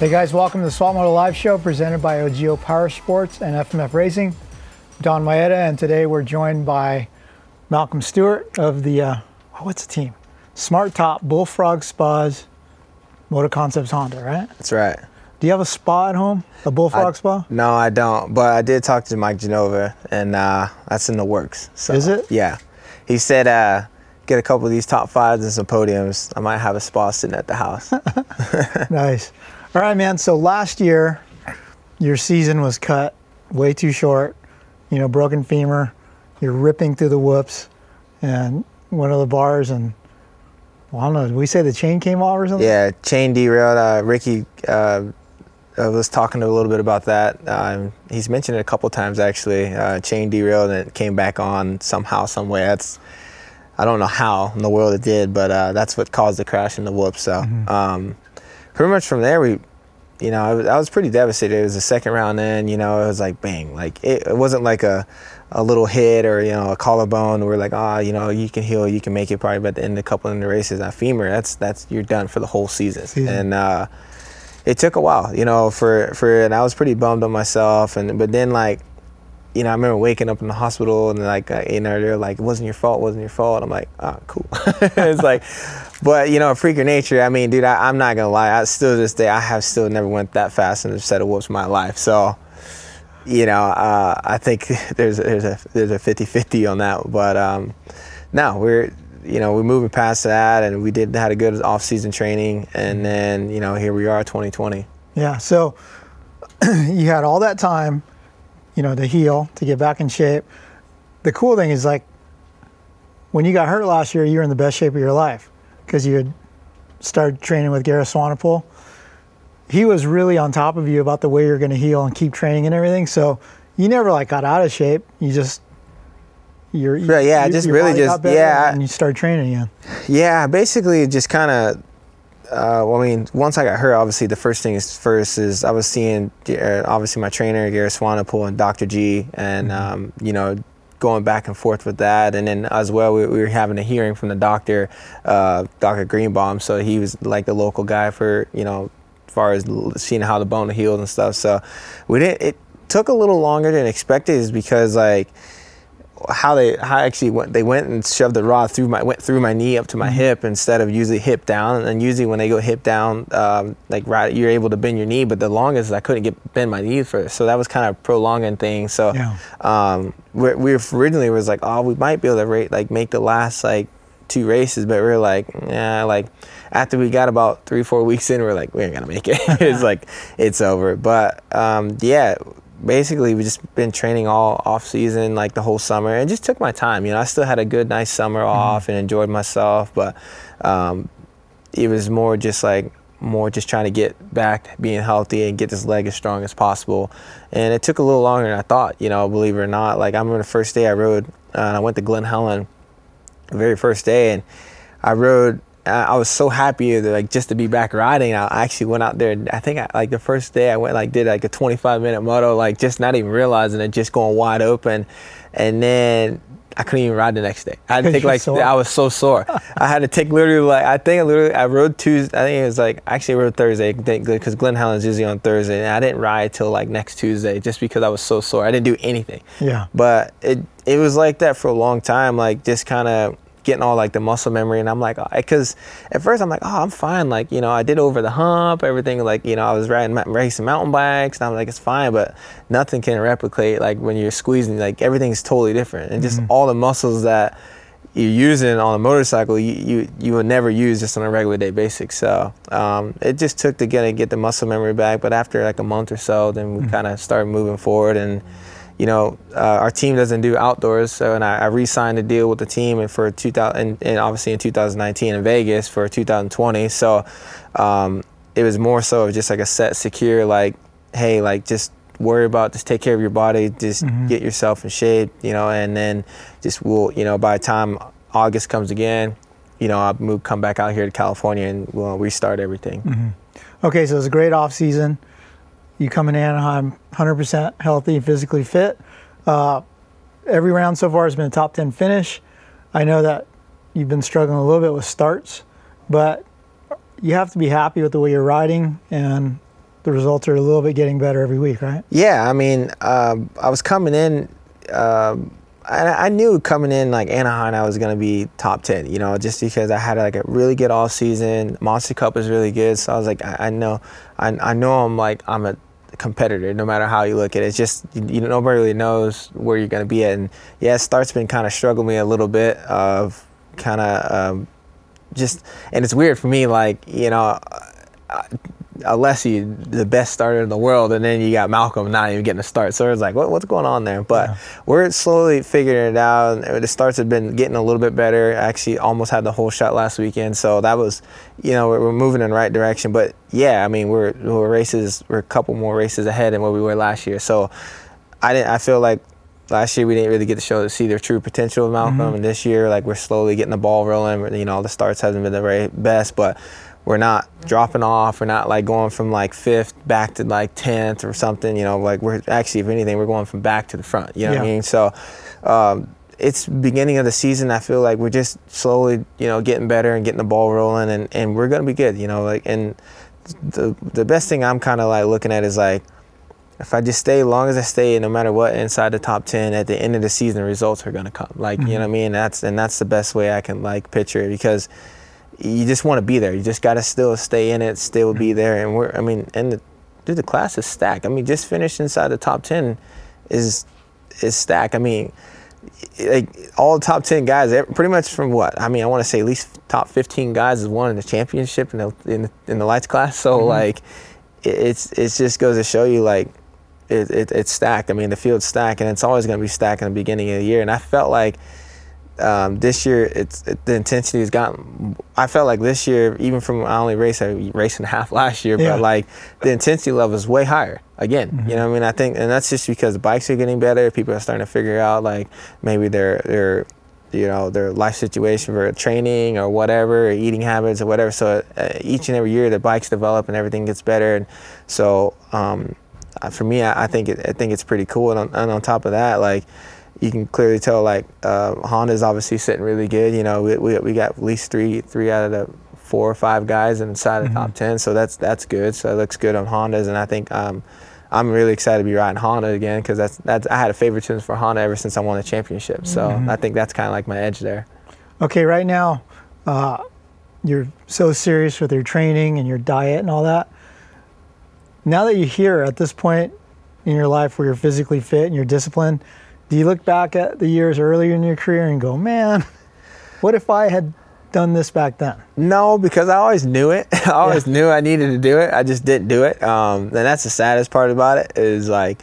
Hey guys, welcome to the Swap Moto Live Show presented by OGIO Power Sports and FMF Racing. Donn Maeda, and today we're joined by Malcolm Stewart of the, uh, oh, what's the team? SmarTop Bullfrog Spas MotoConcepts Honda, right? That's right. Do you have a spa at home? A Bullfrog I, spa? No, I don't. But I did talk to Mike Genova, and uh, that's in the works. So, Is it? Yeah. He said, uh, get a couple of these top fives and some podiums. I might have a spa sitting at the house. nice. All right, man. So last year, your season was cut way too short. You know, broken femur. You're ripping through the whoops, and one of the bars, and well, I don't know. Did we say the chain came off or something? Yeah, chain derailed. Uh, Ricky uh, was talking a little bit about that. Um, he's mentioned it a couple times actually. Uh, chain derailed and it came back on somehow, some way. That's I don't know how in the world it did, but uh, that's what caused the crash and the whoop. So. Mm-hmm. Um, pretty much from there, we, you know, I was, I was pretty devastated. It was the second round in, you know, it was like bang, like it, it wasn't like a, a little hit or you know a collarbone. We're like, ah, oh, you know, you can heal, you can make it probably by the end of a couple of the races. That femur, that's that's you're done for the whole season. season. And uh, it took a while, you know, for for and I was pretty bummed on myself. And but then like you know, I remember waking up in the hospital and like, uh, you know, they're like, it wasn't your fault, wasn't your fault. I'm like, oh, cool. it's like, but you know, freak of nature. I mean, dude, I, am not gonna lie. I still this day, I have still never went that fast in a set of whoops in my life. So, you know, uh, I think there's there's a there's a 50-50 on that. But um, no, we're you know we're moving past that, and we did had a good off season training, and then you know here we are, 2020. Yeah. So you had all that time you know, to heal, to get back in shape. The cool thing is like when you got hurt last year, you were in the best shape of your life because you had started training with Gareth Swanepoel. He was really on top of you about the way you're going to heal and keep training and everything. So you never like got out of shape. You just you're yeah, yeah, you, just really just yeah, and you start training again. Yeah, basically just kind of uh, well, I mean, once I got hurt, obviously the first thing is first is I was seeing uh, obviously my trainer Gareth Swanepoel and Dr. G, and mm-hmm. um, you know going back and forth with that, and then as well we, we were having a hearing from the doctor, uh, Dr. Greenbaum, so he was like the local guy for you know as far as seeing how the bone healed and stuff. So we didn't. It took a little longer than expected, is because like how they how actually went they went and shoved the rod through my went through my knee up to my mm-hmm. hip instead of usually hip down. And usually when they go hip down um, like right you're able to bend your knee but the longest I couldn't get bend my knee first. So that was kind of prolonging things. So yeah. um, we, we originally was like oh we might be able to rate, like make the last like two races but we are like yeah like after we got about three four weeks in we are like we ain't gonna make it. It's like it's over. But um, yeah basically we just been training all off season like the whole summer and just took my time you know i still had a good nice summer mm-hmm. off and enjoyed myself but um, it was more just like more just trying to get back being healthy and get this leg as strong as possible and it took a little longer than i thought you know believe it or not like i remember the first day i rode uh, and i went to glen helen the very first day and i rode I was so happy that, like just to be back riding. I actually went out there. I think I, like the first day I went like did like a 25 minute moto, like just not even realizing it, just going wide open, and then I couldn't even ride the next day. I had to take like sore. I was so sore. I had to take literally like I think I literally I rode Tuesday. I think it was like actually I rode Thursday because Glen Helen's usually on Thursday, and I didn't ride till like next Tuesday just because I was so sore. I didn't do anything. Yeah. But it it was like that for a long time. Like just kind of getting all like the muscle memory and I'm like because oh, at first I'm like oh I'm fine like you know I did over the hump everything like you know I was riding racing mountain bikes and I'm like it's fine but nothing can replicate like when you're squeezing like everything's totally different and just mm-hmm. all the muscles that you're using on a motorcycle you, you you would never use just on a regular day basis so um, it just took to get, get the muscle memory back but after like a month or so then we mm-hmm. kind of started moving forward and you know, uh, our team doesn't do outdoors, so and I, I re-signed a deal with the team and for 2000 and, and, obviously in 2019 in Vegas for 2020. So um, it was more so of just like a set, secure, like, hey, like just worry about, just take care of your body, just mm-hmm. get yourself in shape, you know, and then just will, you know, by the time August comes again, you know, I'll move, come back out here to California and we'll restart everything. Mm-hmm. Okay, so it's a great off season. You come in Anaheim 100% healthy, physically fit. Uh, every round so far has been a top 10 finish. I know that you've been struggling a little bit with starts, but you have to be happy with the way you're riding and the results are a little bit getting better every week, right? Yeah, I mean, um, I was coming in. Um, I, I knew coming in like Anaheim, I was gonna be top ten. You know, just because I had like a really good off season. Monster Cup was really good, so I was like, I, I know, I, I know I'm like I'm a competitor no matter how you look at it. It's just you, you nobody really knows where you're gonna be at. And yeah, start's been kind of struggling me a little bit of kind of um, just, and it's weird for me. Like you know. I, Alessi, the best starter in the world, and then you got Malcolm not even getting a start. So it's like, what, what's going on there? But yeah. we're slowly figuring it out. The starts have been getting a little bit better. I actually almost had the whole shot last weekend, so that was, you know, we're, we're moving in the right direction. But yeah, I mean, we're, we're races, we're a couple more races ahead than what we were last year. So I didn't. I feel like last year we didn't really get to show to see their true potential of Malcolm, mm-hmm. and this year, like we're slowly getting the ball rolling. You know, the starts haven't been the very best, but we're not dropping off. We're not like going from like fifth back to like tenth or something. You know, like we're actually, if anything, we're going from back to the front. You know yeah. what I mean? So. Um, it's beginning of the season. I feel like we're just slowly, you know, getting better and getting the ball rolling, and, and we're gonna be good. You know, like and the the best thing I'm kind of like looking at is like if I just stay, long as I stay, no matter what, inside the top ten, at the end of the season, results are gonna come. Like mm-hmm. you know what I mean? That's and that's the best way I can like picture it because you just want to be there. You just got to still stay in it, still be there. And we're, I mean, and the, dude, the class is stacked. I mean, just finished inside the top 10 is, is stacked. I mean, like all the top 10 guys, pretty much from what? I mean, I want to say at least top 15 guys has won in the championship in the, in the, in the lights class. So mm-hmm. like, it's, it just goes to show you like, it, it, it's stacked. I mean, the field's stacked, and it's always going to be stacked in the beginning of the year. And I felt like um, this year it's it, the intensity has gotten. I felt like this year, even from I only raced a race and a half last year, yeah. but like the intensity level is way higher again. Mm-hmm. You know, what I mean, I think, and that's just because bikes are getting better. People are starting to figure out like maybe their their you know their life situation for training or whatever, or eating habits or whatever. So uh, each and every year the bikes develop and everything gets better, and so. Um, for me, I, I think it, I think it's pretty cool, and on, and on top of that, like you can clearly tell like uh, Honda's obviously sitting really good. You know, we, we, we got at least three three out of the four or five guys inside mm-hmm. the top ten, so that's that's good. So it looks good on Hondas, and I think um, I'm really excited to be riding Honda again because that's that's I had a favoritism for Honda ever since I won the championship. So mm-hmm. I think that's kind of like my edge there. Okay, right now uh, you're so serious with your training and your diet and all that. Now that you're here at this point in your life where you're physically fit and you're disciplined do you look back at the years earlier in your career and go, man, what if I had done this back then? No, because I always knew it. I always yeah. knew I needed to do it. I just didn't do it. Um, and that's the saddest part about it is like,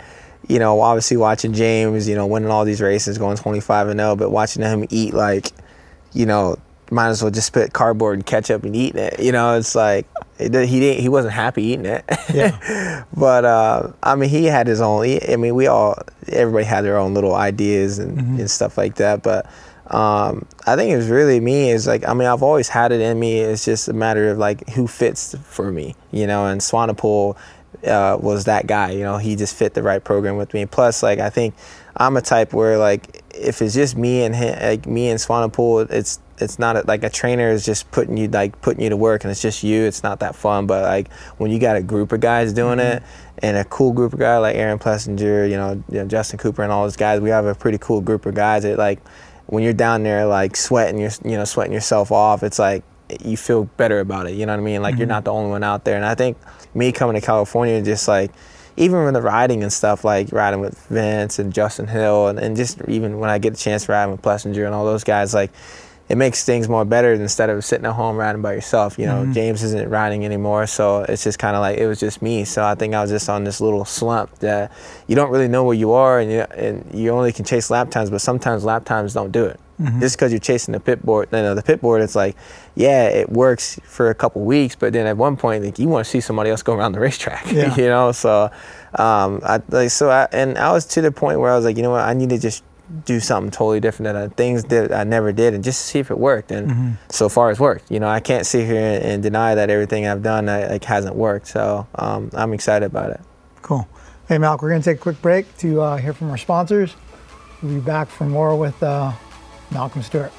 you know, obviously watching James, you know, winning all these races, going 25 and 0, but watching him eat like, you know, might as well just put cardboard and ketchup and eating it. You know, it's like he didn't. He wasn't happy eating it. Yeah. but uh, I mean, he had his own. I mean, we all, everybody had their own little ideas and, mm-hmm. and stuff like that. But um, I think it was really me. Is like, I mean, I've always had it in me. It's just a matter of like who fits for me. You know, and Swanepoel uh, was that guy. You know, he just fit the right program with me. Plus, like, I think I'm a type where like if it's just me and him, like me and Swanepoel, it's it's not a, like a trainer is just putting you like putting you to work and it's just you it's not that fun but like when you got a group of guys doing mm-hmm. it and a cool group of guys like aaron plessinger you know, you know, justin cooper and all those guys we have a pretty cool group of guys that like when you're down there like sweating your you know sweating yourself off it's like you feel better about it you know what i mean like mm-hmm. you're not the only one out there and i think me coming to california just like even when the riding and stuff, like riding with Vince and Justin Hill, and, and just even when I get a chance to ride with Plessinger and all those guys, like it makes things more better instead of sitting at home riding by yourself. You know, mm-hmm. James isn't riding anymore, so it's just kind of like it was just me. So I think I was just on this little slump that you don't really know where you are, and you and you only can chase lap times, but sometimes lap times don't do it. Mm-hmm. Just because you're chasing the pit board, you know, the pit board, it's like, yeah, it works for a couple weeks, but then at one point, like, you want to see somebody else go around the racetrack, yeah. you know. So, um, I like so, I, and I was to the point where I was like, you know what, I need to just do something totally different that I, things that I never did and just see if it worked. And mm-hmm. so far it's worked. You know, I can't sit here and, and deny that everything I've done uh, like hasn't worked. So um, I'm excited about it. Cool. Hey, Malk, we're going to take a quick break to uh, hear from our sponsors. We'll be back for more with uh, Malcolm Stewart.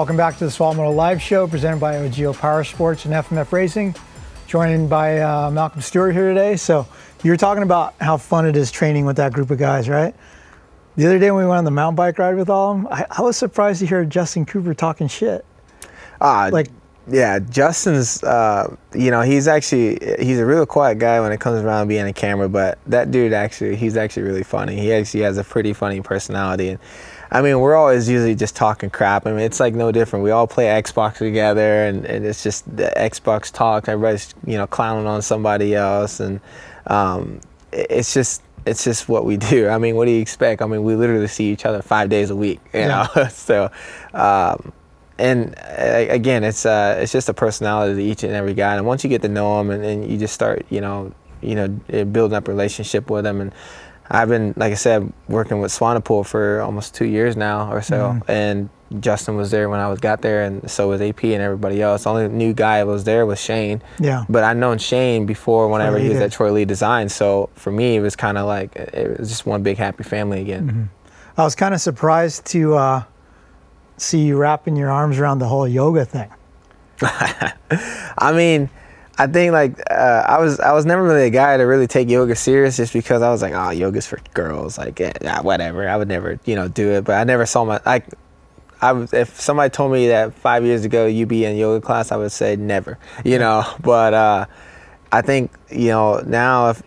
Welcome back to the Swap Moto Live Show presented by OGIO Power Sports and FMF Racing. Joined by uh, Malcolm Stewart here today. So you were talking about how fun it is training with that group of guys, right? The other day when we went on the mountain bike ride with all of them, I, I was surprised to hear Justin Cooper talking shit. Uh, like, yeah, Justin's, uh, you know, he's actually, he's a real quiet guy when it comes around being a camera, but that dude actually, he's actually really funny. He actually has a pretty funny personality. And I mean, we're always usually just talking crap. I mean, it's like no different. We all play Xbox together, and, and it's just the Xbox talk. Everybody's you know clowning on somebody else, and um, it's just it's just what we do. I mean, what do you expect? I mean, we literally see each other five days a week. You yeah. know, so. Um, and uh, again, it's uh, it's just a personality to each and every guy. And once you get to know them, and, and you just start, you know, you know, building up relationship with them, and I've been, like I said, working with Swanepoel for almost two years now or so, mm-hmm. and Justin was there when I was got there, and so was AP and everybody else. The only new guy that was there was Shane. Yeah. But I'd known Shane before whenever he was at Troy Lee Design, so for me it was kind of like it was just one big happy family again. Mm-hmm. I was kind of surprised to uh, see you wrapping your arms around the whole yoga thing. I mean I think like uh, I was I was never really a guy to really take yoga serious just because I was like oh yoga's for girls like yeah, whatever. I would never you know do it but I never saw my like I was, if somebody told me that five years ago you'd be in yoga class I would say never you know? But uh, I think you know now if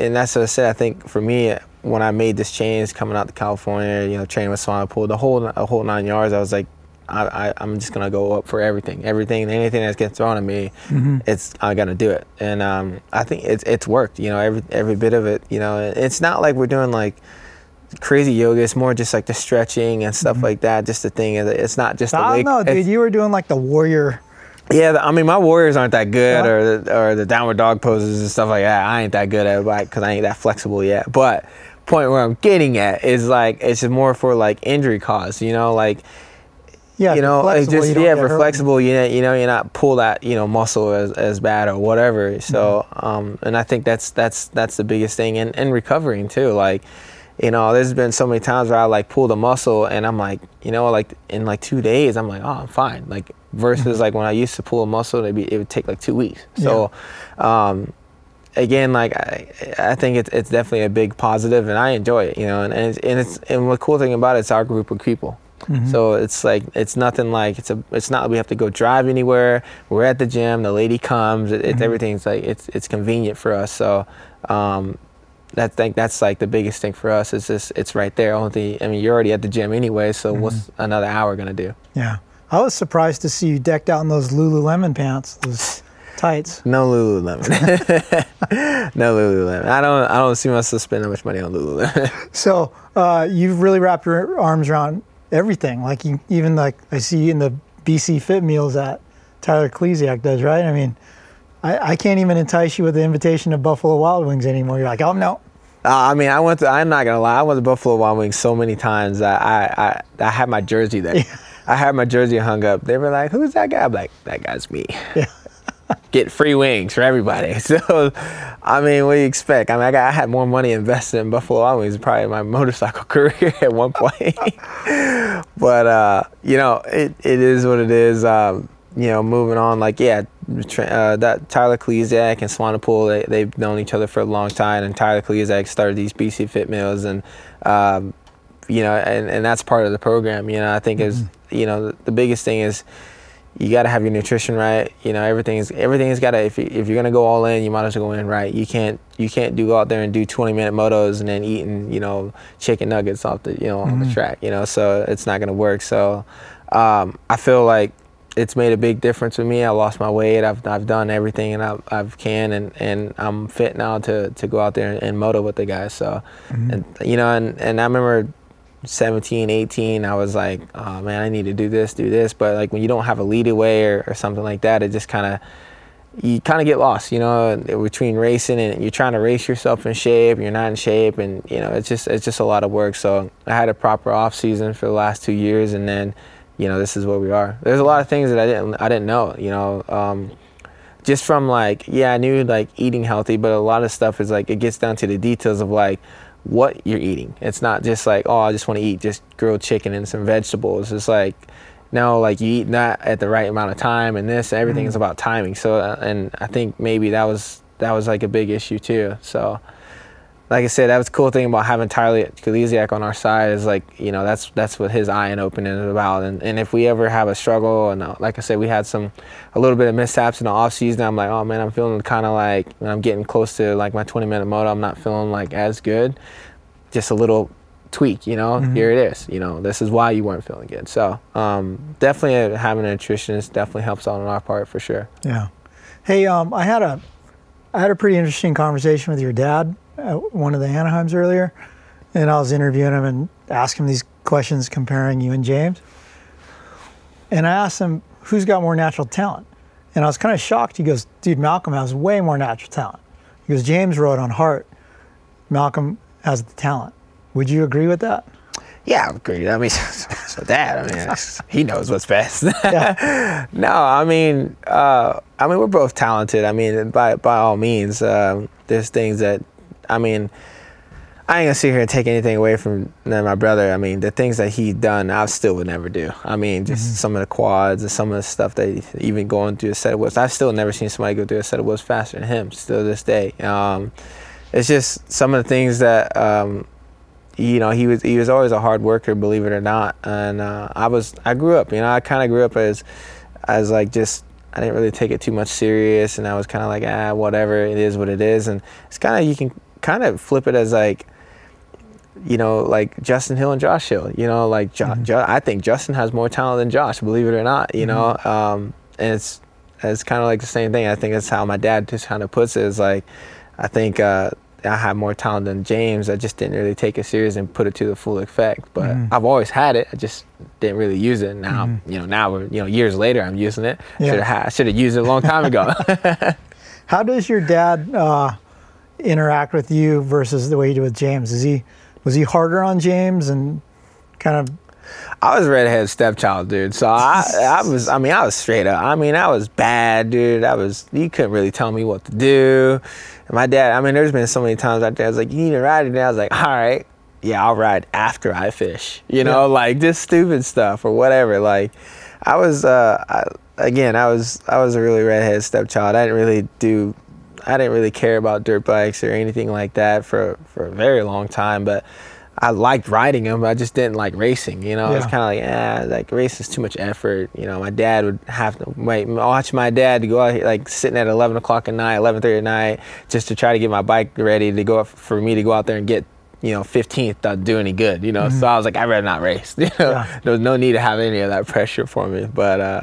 and that's what I said I think for me when I made this change coming out to California you know training with Swanepoel the whole a whole nine yards I was like I, I, am just gonna go up for everything, everything, anything that's getting thrown at me. Mm-hmm. It's I gotta do it, and um, I think it's it's worked. You know, every every bit of it. You know, it's not like we're doing like crazy yoga. It's more just like the stretching and stuff mm-hmm. like that. Just the thing is, it's not just. I don't know, dude. You were doing like the warrior. Yeah, I mean, my warriors aren't that good, yeah. or the, or the downward dog poses and stuff like that. I ain't that good at it because I ain't that flexible yet. But point where I'm getting at is like it's more for like injury cause. You know, like yeah, you know, it's just yeah, for flexible, you know, you know, you're not pull that you know muscle as, as bad or whatever. So, mm-hmm. um, and I think that's that's that's the biggest thing, and and recovering too. Like, you know, there's been so many times where I like pull the muscle, and I'm like, you know, like in like two days, I'm like, oh, I'm fine. Like versus mm-hmm. like when I used to pull a muscle, it'd be, it would take like two weeks. So, yeah. um, again, like I, I think it's it's definitely a big positive, and I enjoy it. You know, and and it's, and it's and the cool thing about it, it's our group of people. Mm-hmm. So it's like it's nothing like it's a it's not we have to go drive anywhere. We're at the gym. The lady comes. It, it's mm-hmm. everything's like it's it's convenient for us. So um, that think that's like the biggest thing for us is just it's right there. Only I mean you're already at the gym anyway. So mm-hmm. what's another hour gonna do? Yeah, I was surprised to see you decked out in those Lululemon pants. Those tights. No Lululemon. no Lululemon. I don't. I don't see myself spending much money on Lululemon. so uh, you've really wrapped your arms around everything. Like you, even like I see in the BC Fit meals that Tyler Klesiak does, right? I mean, I, I can't even entice you with the invitation to Buffalo Wild Wings anymore. You're like, oh no. Uh, I mean, I went to. I'm not gonna lie. I went to Buffalo Wild Wings so many times that I I, I had my jersey there. Yeah. I had my jersey hung up. They were like, "Who's that guy?" I'm like, "That guy's me." Yeah. Get free wings for everybody. So, I mean, what do you expect? I mean, I, got, I had more money invested in Buffalo Wild Wings probably my motorcycle career at one point. but, uh, you know, it, it is what it is. Um, you know, moving on, like, yeah, uh, that Tyler Klesiak and Swanepoel, they, they've known each other for a long time. And Tyler Klesiak started these BC Fit Meals. And, um, you know, and, and that's part of the program. You know, I think is, you know, the, the biggest thing is, you got to have your nutrition right. You know, everything's everything's got to. If, you, if you're gonna go all in, you might as well go in right. You can't you can't do go out there and do 20 minute motos and then eating you know chicken nuggets off the you know mm-hmm. on the mm-hmm. track. You know, so it's not gonna work. So um, I feel like it's made a big difference with me. I lost my weight. I've I've done everything and I've, I've can and, and I'm fit now to, to go out there and, and moto with the guys. So, mm-hmm. and you know, and, and I remember 17, 18, I was like, oh man, I need to do this, do this. But like when you don't have a lead away or, or something like that, it just kind of, you kind of get lost, you know, between racing and you're trying to race yourself in shape, you're not in shape, and you know, it's just it's just a lot of work. So I had a proper off season for the last two years, and then, you know, this is where we are. There's a lot of things that I didn't I didn't know, you know, um, just from like yeah, I knew like eating healthy, but a lot of stuff is like it gets down to the details of like what you're eating. It's not just like, oh, I just want to eat just grilled chicken and some vegetables. It's like no, like you eat that at the right amount of time, and this everything Mm. is about timing. So, uh, and I think maybe that was that was like a big issue too. So, like I said, that was the cool thing about having Tyler Kalesiak on our side is like you know that's that's what his eye and opening is about. And and if we ever have a struggle, and uh, like I said, we had some a little bit of mishaps in the off season. I'm like, oh man, I'm feeling kind of like when I'm getting close to like my 20 minute moto, I'm not feeling like as good. Just a little tweak, you know. Here it is. You know, this is why you weren't feeling good. So um, definitely uh, having a nutritionist definitely helps out on our part for sure. Yeah. Hey, um, I had a I had a pretty interesting conversation with your dad at one of the Anaheims earlier, and I was interviewing him and asking him these questions comparing you and James. And I asked him who's got more natural talent, and I was kind of shocked. He goes, "Dude, Malcolm has way more natural talent." He goes, "James rode on heart. Malcolm has the talent." Would you agree with that? Yeah, I agree. I mean, so that I mean, he knows what's best. no, I mean, uh, I mean, we're both talented. I mean, by by all means, um, there's things that, I mean, I ain't gonna sit here and take anything away from my brother. I mean, the things that he done, I still would never do. I mean, just some of the quads and some of the stuff that even going through a set of whoops. I've still never seen somebody go through a set of whoops faster than him. Still to this day. Um, it's just some of the things that. Um, you know he was he was always a hard worker believe it or not and uh, i was i grew up you know i kind of grew up as as like just i didn't really take it too much serious and i was kind of like ah whatever it is what it is and it's kind of you can kind of flip it as like you know like justin hill and josh hill you know like jo- Jo- i think justin has more talent than josh believe it or not you know um, and it's it's kind of like the same thing i think that's how my dad just kind of puts it is like i think uh, I have more talent than James. I just didn't really take it serious and put it to the full effect. But I've always had it. I just didn't really use it. Now, you know, now we're you know years later, I'm using it. Yeah. Should have should have used it a long time ago. How does your dad uh, interact with you versus the way he did with James? Is he was he harder on James and kind of I was redhead stepchild, dude. So I, I was, I mean, I was straight up. I mean, I was bad, dude. I was, you couldn't really tell me what to do. And my dad, I mean, there's been so many times my dad's like, you need to ride today. I was like, all right, yeah, I'll ride after I fish. You know, Yeah. like just stupid stuff or whatever. Like, I was, uh, I, again, I was, I was a really redhead stepchild. I didn't really do, I didn't really care about dirt bikes or anything like that for for a very long time, but. I liked riding them. But I just didn't like racing. You know, it's kind of like, yeah, like race is too much effort. You know, my dad would have to wait, watch my dad to go out here, like sitting at 11 o'clock at night, 11:30 at night, just to try to get my bike ready to go for me to go out there and get, you know, 15th. Not do any good. You know, so I was like, I'd rather not race. You know, Yeah. there was no need to have any of that pressure for me. But, uh,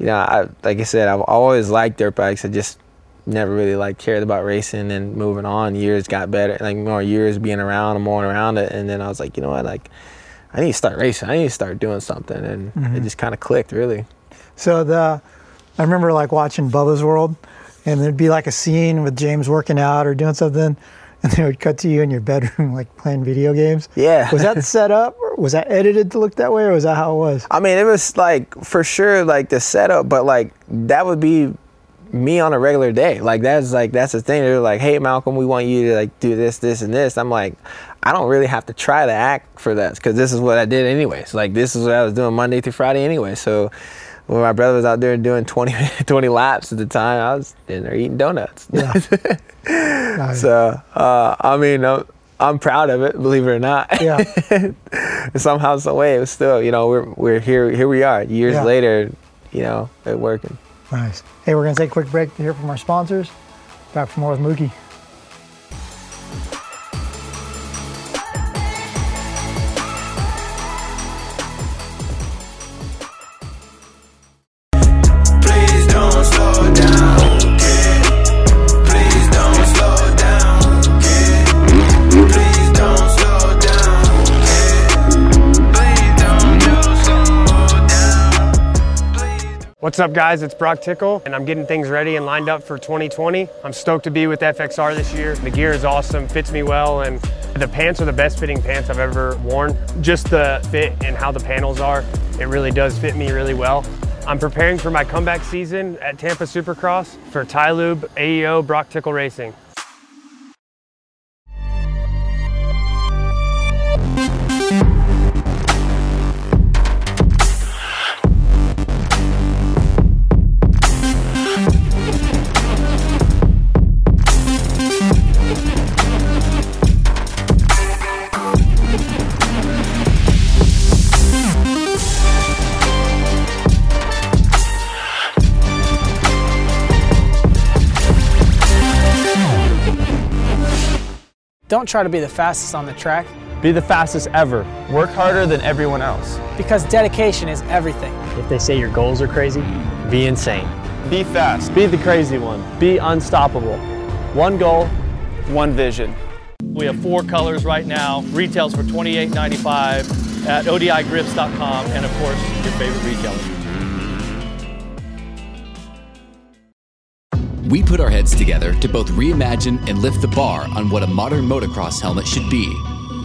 you know, I like I said, I've always liked dirt bikes. I just never really like cared about racing and moving on. Years got better, like more years being around and more around it, and then I was like, you know what, like I need to start racing. I need to start doing something, and mm-hmm. it just kind of clicked, really. So the, I remember like watching Bubba's World, and there'd be like a scene with James working out or doing something, and they would cut to you in your bedroom like playing video games. Yeah. Was that set up? Or was that edited to look that way, or was that how it was? I mean, it was like for sure like the setup, but like that would be me on a regular day. Like that's like that's the thing. They're like, hey Malcolm, we want you to like do this, this, and this. I'm like, I don't really have to try to act for that because this is what I did anyways. Like this is what I was doing Monday through Friday anyway. So when my brother was out there doing 20, 20 laps at the time, I was in there eating donuts. Yeah. Nice. so uh, I mean, I'm, I'm proud of it, believe it or not. Yeah. Somehow, some way, it was still, you know, we're we're here. Here we are, years Yeah. later. You know, it working. Nice. Hey, we're gonna take a quick break to hear from our sponsors. Back for more with Mookie. What's up, guys? It's Brock Tickle, and I'm getting things ready and lined up for 2020. I'm stoked to be with FXR this year. The gear is awesome, fits me well, and the pants are the best fitting pants I've ever worn. Just the fit and how the panels are, it really does fit me really well. I'm preparing for my comeback season at Tampa Supercross for Ty Lube, AEO, Brock Tickle Racing. Don't try to be the fastest on the track Be the fastest ever. Work harder than everyone else. because dedication is everything. If they say your goals are crazy, be insane. Be fast. Be the crazy one. Be unstoppable. One goal, one vision. We have four colors right now. Retails for $28.95 at odigrips.com and of course your favorite retailer. We put our heads together to both reimagine and lift the bar on what a modern motocross helmet should be.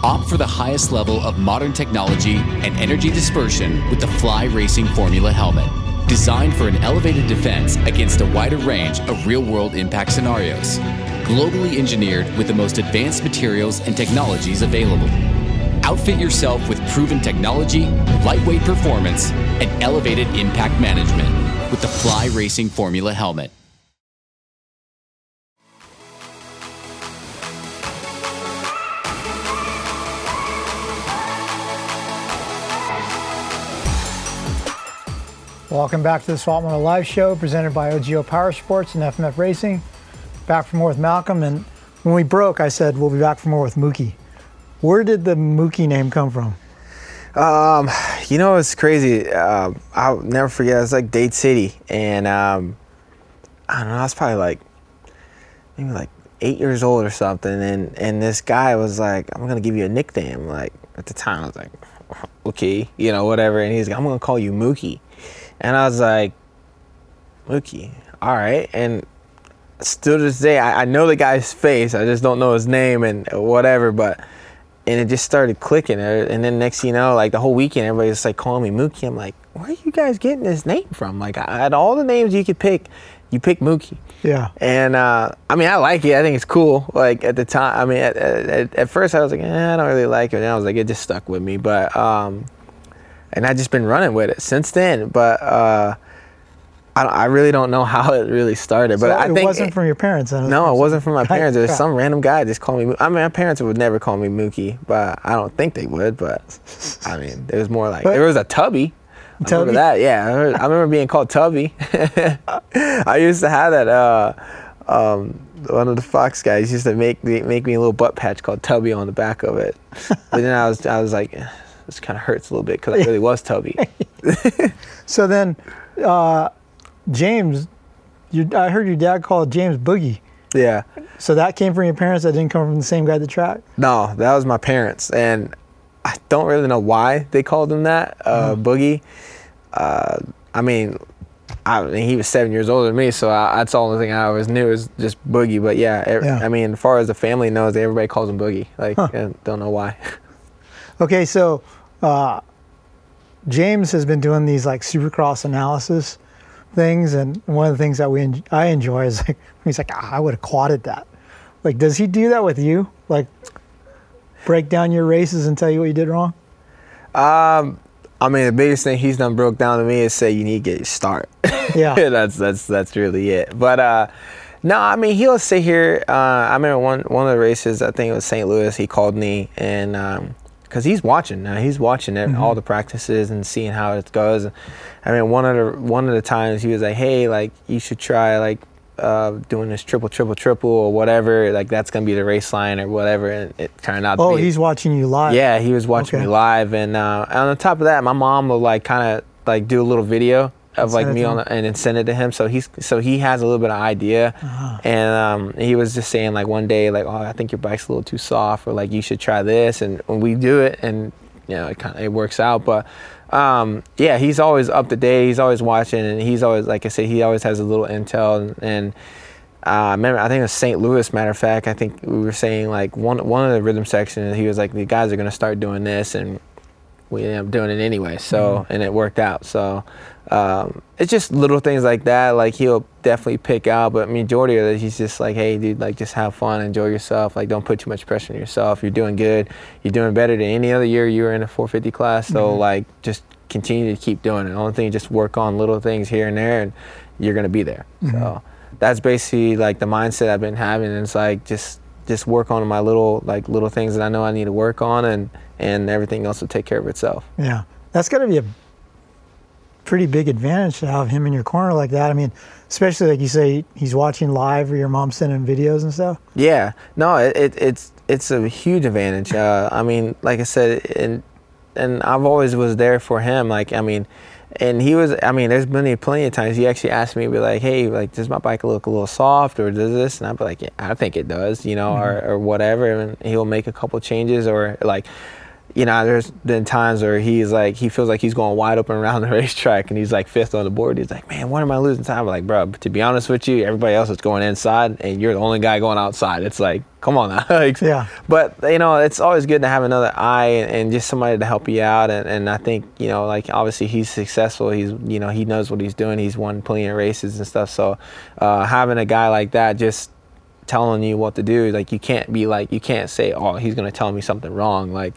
Opt for the highest level of modern technology and energy dispersion with the Fly Racing Formula helmet. Designed for an elevated defense against a wider range of real world impact scenarios. Globally engineered with the most advanced materials and technologies available. Outfit yourself with proven technology, lightweight performance, and elevated impact management with the Fly Racing Formula helmet. Welcome back to the Moto Live Show presented by OGIO Power Sports and FMF Racing. Back for more with Malcolm. And when we broke, I said we'll be back for more with Mookie. Where did the Mookie name come from? Um, you know it's crazy. Um, I'll never forget. It's like Dade City, and um, I don't know. I was probably like maybe like eight years old or something, and and this guy was like, "I'm gonna give you a nickname." Like at the time, I was like, "Okay, you know, whatever." And he's like, "I'm gonna call you Mookie," and I was like, "Mookie, all right." And still to this day, I, I know the guy's face. I just don't know his name and whatever, but and it just started clicking. And then next thing you know, like the whole weekend, everybody's like calling me Mookie. I'm like, where are you guys getting this name from? Like, I had all the names you could pick, you pick Mookie. Yeah. And uh, I mean, I like it. I think it's cool. Like at the time, I mean, at, at, at first I was like, eh, I don't really like it. And I was like, it just stuck with me. But um, and I just been running with it since then. But uh, I, I really don't know how it really started. But So I it think wasn't from your parents. no, it wasn't from my parents. It was some random guy just called me. I mean, my parents would never call me Mookie, but I don't think they would. But I mean, it was more like But- there was a Tubby. I Tubby? remember that. Yeah, I remember, I remember being called Tubby. I used to have that. Uh, um, one of the Fox guys used to make me, make me a little butt patch called Tubby on the back of it. But then I was I was like, "Eh, this kind of hurts a little bit because I really was Tubby. So then, uh, James, you, I heard your dad call James Boogie. Yeah. So that came from your parents. That didn't come from the same guy at the track. No, that was my parents, and I don't really know why they called him that. Uh, Boogie. Uh, I mean, I mean, he was seven years older than me, so I, that's the only thing I always knew is just Boogie. But yeah, ev- Yeah. I mean, as far as the family knows, everybody calls him Boogie. Like, and don't know why. Okay, so uh, James has been doing these like supercross analysis things, and one of the things that we en- I enjoy is like he's like ah, I would have quadded that. Like, does he do that with you? Like, break down your races and tell you what you did wrong? Um, I mean, the biggest thing he's done broke down to me is say you need to get your start. Yeah. that's that's that's really it. But uh, no, I mean he'll sit here. Uh, I remember one one of the races. I think it was St. Louis. He called me and because he's watching now. He's watching it, all the practices and seeing how it goes. I mean, one of the one of the times he was like, "Hey, like you should try like." Uh, doing this triple, triple, triple, or whatever, like that's gonna be the race line or whatever, and it turned out. to Oh, he's watching you live. yeah, he was watching Okay. me live, and, uh, and on top of that, my mom will like kind of like do a little video of like me on the, and then send it to him. So he's so he has a little bit of idea, Uh-huh. and um, he was just saying like one day like, oh, I think your bike's a little too soft, or like you should try this, and when we do it, and you know it kind of it works out, but. Um, yeah, he's always up to date. He's always watching, and he's always, like I said, he always has a little intel. And, and uh, remember, I think it was St. Louis. Matter of fact, I think we were saying like one one of the rhythm sections. He was like, the guys are gonna start doing this, and we ended up doing it anyway. So and it worked out. So um, it's just little things like that. Like he'll definitely pick out, but majority of it, he's just like, hey, dude, like just have fun, enjoy yourself. Like don't put too much pressure on yourself. You're doing good. You're doing better than any other year you were in a 450 class. So like just continue to keep doing it. The only thing, just work on little things here and there, and you're gonna be there. So that's basically like the mindset I've been having. And it's like just just work on my little like little things that I know I need to work on, and and everything else will take care of itself. Yeah, that's got to be a pretty big advantage to have him in your corner like that. I mean, especially like you say, he's watching live or your mom sending videos and stuff. Yeah, no, it, it it's it's a huge advantage. Uh, I mean, like I said, and and I've always was there for him. Like I mean, and he was. I mean, there's been plenty of times he actually asked me, be like, "Hey, like, does my bike look a little soft, or does this?" And I'd be like, yeah, "I think it does," you know, or or whatever. And he'll make a couple changes, or like. You know, there's been times where he's like, he feels like he's going wide open around the racetrack and he's like fifth on the board. He's like, man, what am I losing time? I'm like, bro, to be honest with you, everybody else is going inside and you're the only guy going outside. It's like, come on now. like, Yeah. but you know, it's always good to have another eye and, and just somebody to help you out. And, and I think you know, like obviously he's successful. He's you know he knows what he's doing. He's won plenty of races and stuff. So uh, having a guy like that just telling you what to do, like you can't be like you can't say, oh, he's gonna tell me something wrong. Like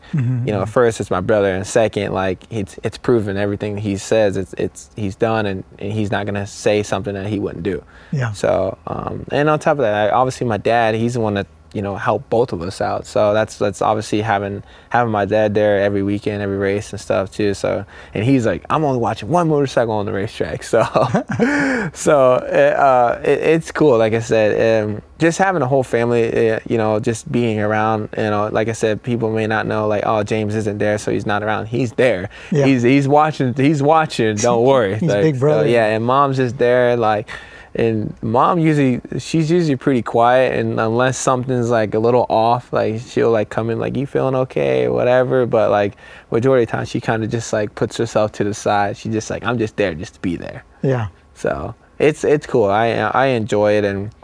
you know, first it's my brother, and second, like it's it's proven everything he says it's it's he's done, and, and he's not gonna say something that he wouldn't do. Yeah. So, um, and on top of that, I, obviously my dad, he's the one that you know help both of us out. So that's that's obviously having having my dad there every weekend, every race and stuff too. So, and he's like, I'm only watching one motorcycle on the racetrack. So, so uh, it, it's cool. Like I said, um, just having a whole family, uh, you know, just being around. You know, like I said, people may not know like, oh, James isn't there, so he's not around. He's there. Yeah. He's he's watching. He's watching. Don't worry. He's Like, big so, brother. yeah, and mom's just there like and mom usually she's usually pretty quiet and unless something's like a little off like she'll like come in like you feeling okay or whatever but like majority of the time she kind of just like puts herself to the side she just like i'm just there just to be there Yeah. so it's it's cool i i enjoy it and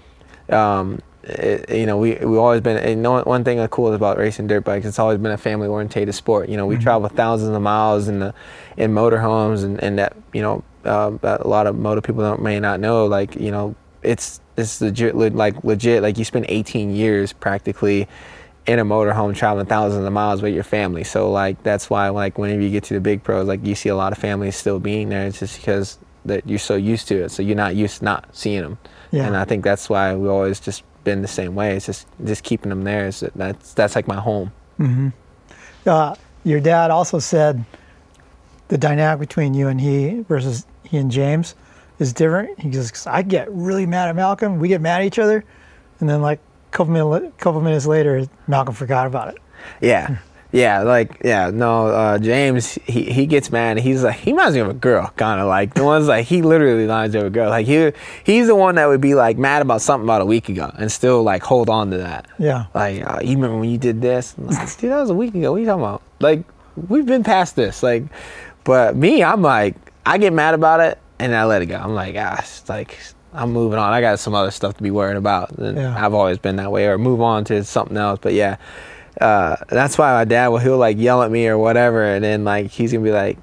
um it, you know, we we always been. And know one thing that's cool about racing dirt bikes, it's always been a family orientated sport. You know, we travel thousands of miles in the in motorhomes, and and that you know um, that a lot of motor people don't, may not know. Like you know, it's it's legit like legit. Like you spend 18 years practically in a motorhome traveling thousands of miles with your family. So like that's why like whenever you get to the big pros, like you see a lot of families still being there. It's just because that you're so used to it, so you're not used to not seeing them. Yeah. And I think that's why we always just been the same way. It's just just keeping them there. Is that's that's like my home. Uh, your dad also said the dynamic between you and he versus he and James is different. He goes, 'Cause I get really mad at Malcolm. We get mad at each other, and then like a couple minutes, couple minutes later, Malcolm forgot about it. Yeah. Yeah, like yeah, no, uh, James he, he gets mad. He's like he reminds me of a girl, kind of like the ones like he literally reminds me of a girl. Like he he's the one that would be like mad about something about a week ago and still like hold on to that. Yeah. Like uh, you remember when you did this? Like, Dude, that was a week ago. What are you talking about? Like we've been past this. Like, but me, I'm like I get mad about it and I let it go. I'm like ah, it's like I'm moving on. I got some other stuff to be worried about. And Yeah. I've always been that way, or move on to something else. But yeah, uh, that's why my dad will he'll like yell at me or whatever, and then like he's gonna be like,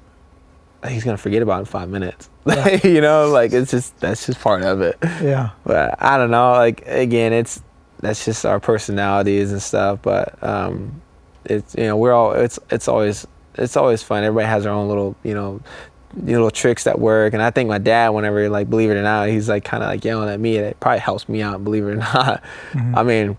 he's gonna forget about it in five minutes. you know, like it's just that's just part of it. Yeah. But I don't know. Like again, it's that's just our personalities and stuff. But um, it's you know we're all it's it's always it's always fun. Everybody has their own little you know little tricks that work. And I think my dad, whenever like believe it or not, he's like kind of like yelling at me. and It probably helps me out. Believe it or not. I mean.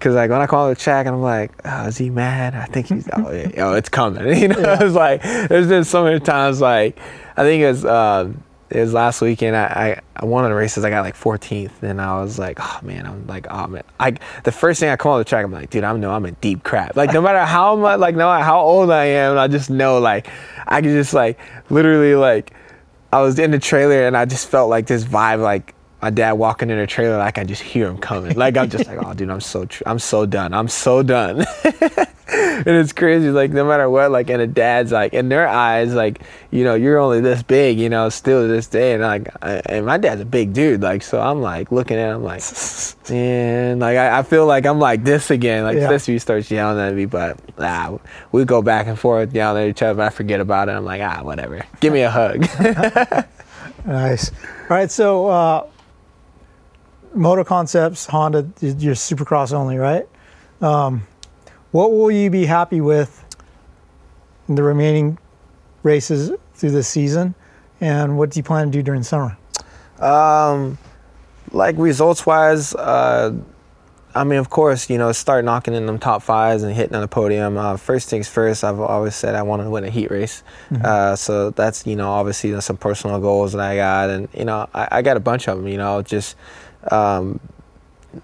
Cause like when I call the track and I'm like, oh, is he mad? I think he's, oh, yeah, yo, it's coming. You know, it's like there's been so many times like, I think it was um, it was last weekend. I, I one of the races I got like 14th, and I was like, oh man, I'm like, oh man. I the first thing I come on the track, I'm like, dude, I know I'm in deep crap. Like no matter how much, like no matter how old I am, I just know like I can just like literally like I was in the trailer and I just felt like this vibe like my dad walking in the trailer like I just hear him coming. Like I'm just like, oh dude, I'm so tr- I'm so done. I'm so done. and it's crazy like no matter what like and a dad's like in their eyes like you know you're only this big you know still to this day and like I, and my dad's a big dude like so i'm like looking at him like man like i, I feel like i'm like this again like Yeah. sister starts yelling at me but ah, we go back and forth yelling at each other but i forget about it i'm like ah whatever give me a hug Nice. All right. So, uh, MotoConcepts, Honda, you're Supercross only, right? Um, what will you be happy with in the remaining races through this season, and what do you plan to do during summer? Um, like results wise, uh, I mean, of course, you know, start knocking in them top fives and hitting on the podium. Uh, first things first, I've always said I want to win a heat race. Uh, so that's, you know, obviously there's some personal goals that I got. And, you know, I, I got a bunch of them, you know, just, um,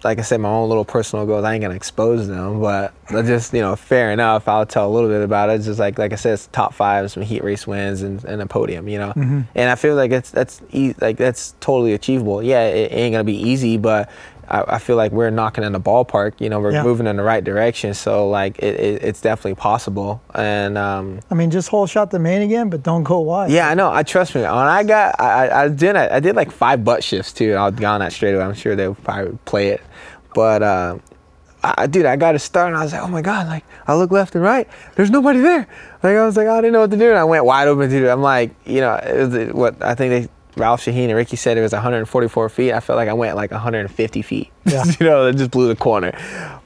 like I said, my own little personal goals. I ain't gonna expose them, but just you know, fair enough. I'll tell a little bit about it. It's just like like I said, it's top five, some heat race wins, and, and a podium. You know, and I feel like it's that's e- like that's totally achievable. Yeah, it ain't gonna be easy, but I, I feel like we're knocking in the ballpark. You know, we're Yeah. moving in the right direction. So like it, it, it's definitely possible. And um, I mean, just whole shot the main again, but don't go wide. yeah, I know. I trust me. When I got, I, I- I did, I, did like five butt shifts too. I was gone that straight away. I'm sure they would probably play it, but uh, I, I- dude, I got to start, and I was like, oh my god, like I look left and right, there's nobody there. Like I was like, I didn't know what to do, and I went wide open to do. I'm like, you know, it was, what I think they. Ralph Sheheen and Ricky said it was 144 feet. I felt like I went like 150 feet. Yeah. you know, it just blew the corner.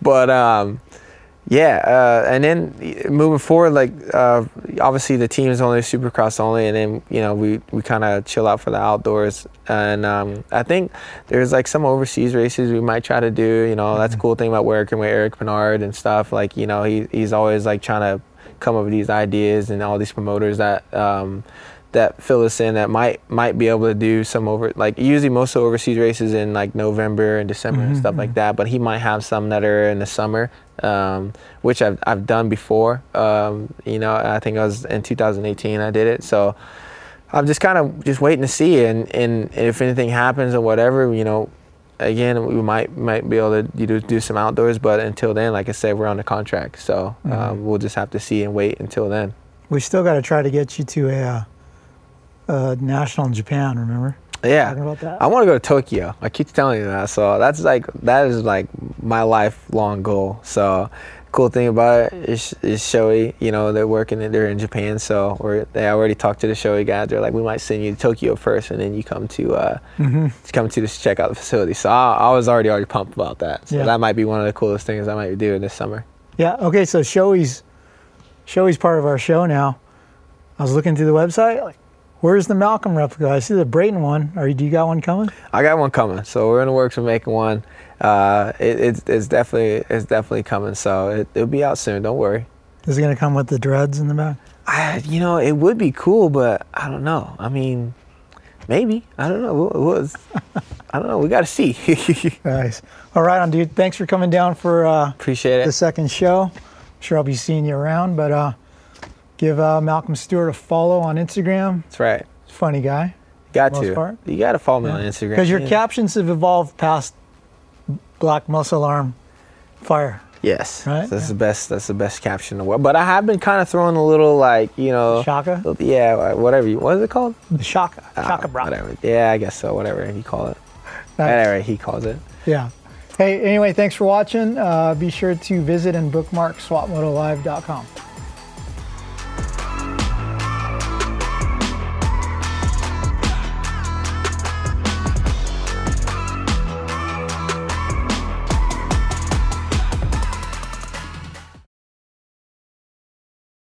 But um, yeah, uh, and then moving forward, like uh, obviously the team is only Supercross only, and then you know we, we kind of chill out for the outdoors. And um, I think there's like some overseas races we might try to do. You know, that's a cool thing about working with Eric Bernard and stuff. Like you know he he's always like trying to come up with these ideas and all these promoters that. Um, that fill us in that might might be able to do some over like usually most of overseas races in like November and December and stuff like that but he might have some that are in the summer um, which I've, I've done before. Um, you know I think I was in 2018 I did it. So I'm just kind of just waiting to see and, and if anything happens or whatever you know again we might might be able to you know, do some outdoors but until then like I said we're on the contract. So um, we'll just have to see and wait until then. We still got to try to get you to a, uh, national in Japan. Remember? Yeah, about that? I want to go to Tokyo. I keep telling you that. So that's like that is like my lifelong goal. So cool thing about it is, is Shoei. You know they're working in, they're in Japan, so or they already talked to the Shoei guys. They're like, we might send you to Tokyo first, and then you come to uh, Mm-hmm. come to this check out the facility. So I, I was already already pumped about that. So Yeah. that might be one of the coolest things I might be doing this summer. Yeah. Okay. So Shoei's Shoei's part of our show now. I was looking through the website. Like, where's the Malcolm replica? I see the Brayton one. Are you? Do you got one coming? I got one coming, so we're in the works of making one. Uh, it, it's, it's definitely it's definitely coming, so it, it'll be out soon. Don't worry. Is it gonna come with the dreads in the back? I, you know, it would be cool, but I don't know. I mean, maybe. I don't know. It was. I don't know. We got to see. Nice. All right, on dude. Thanks for coming down for uh, Appreciate the second show. I'm sure I'll be seeing you around, but uh, give uh, Malcolm Stewart a follow on Instagram. That's right. Funny guy. Got to. part. You got to follow me on Instagram. Because your yeah. captions have evolved past Black Muscle Arm Fire. Yes. Right? That's the best. That's the best caption in the world. But I have been kind of throwing a little like you know. Shaka? Yeah. Whatever. You, what is it called? The Shaka. Ah, Shaka Brock. Whatever. Yeah, I guess so. Whatever you call it. Nice. Whatever he calls it. Yeah. Hey, anyway, thanks for watching. Uh, be sure to visit and bookmark swapmotolive.com.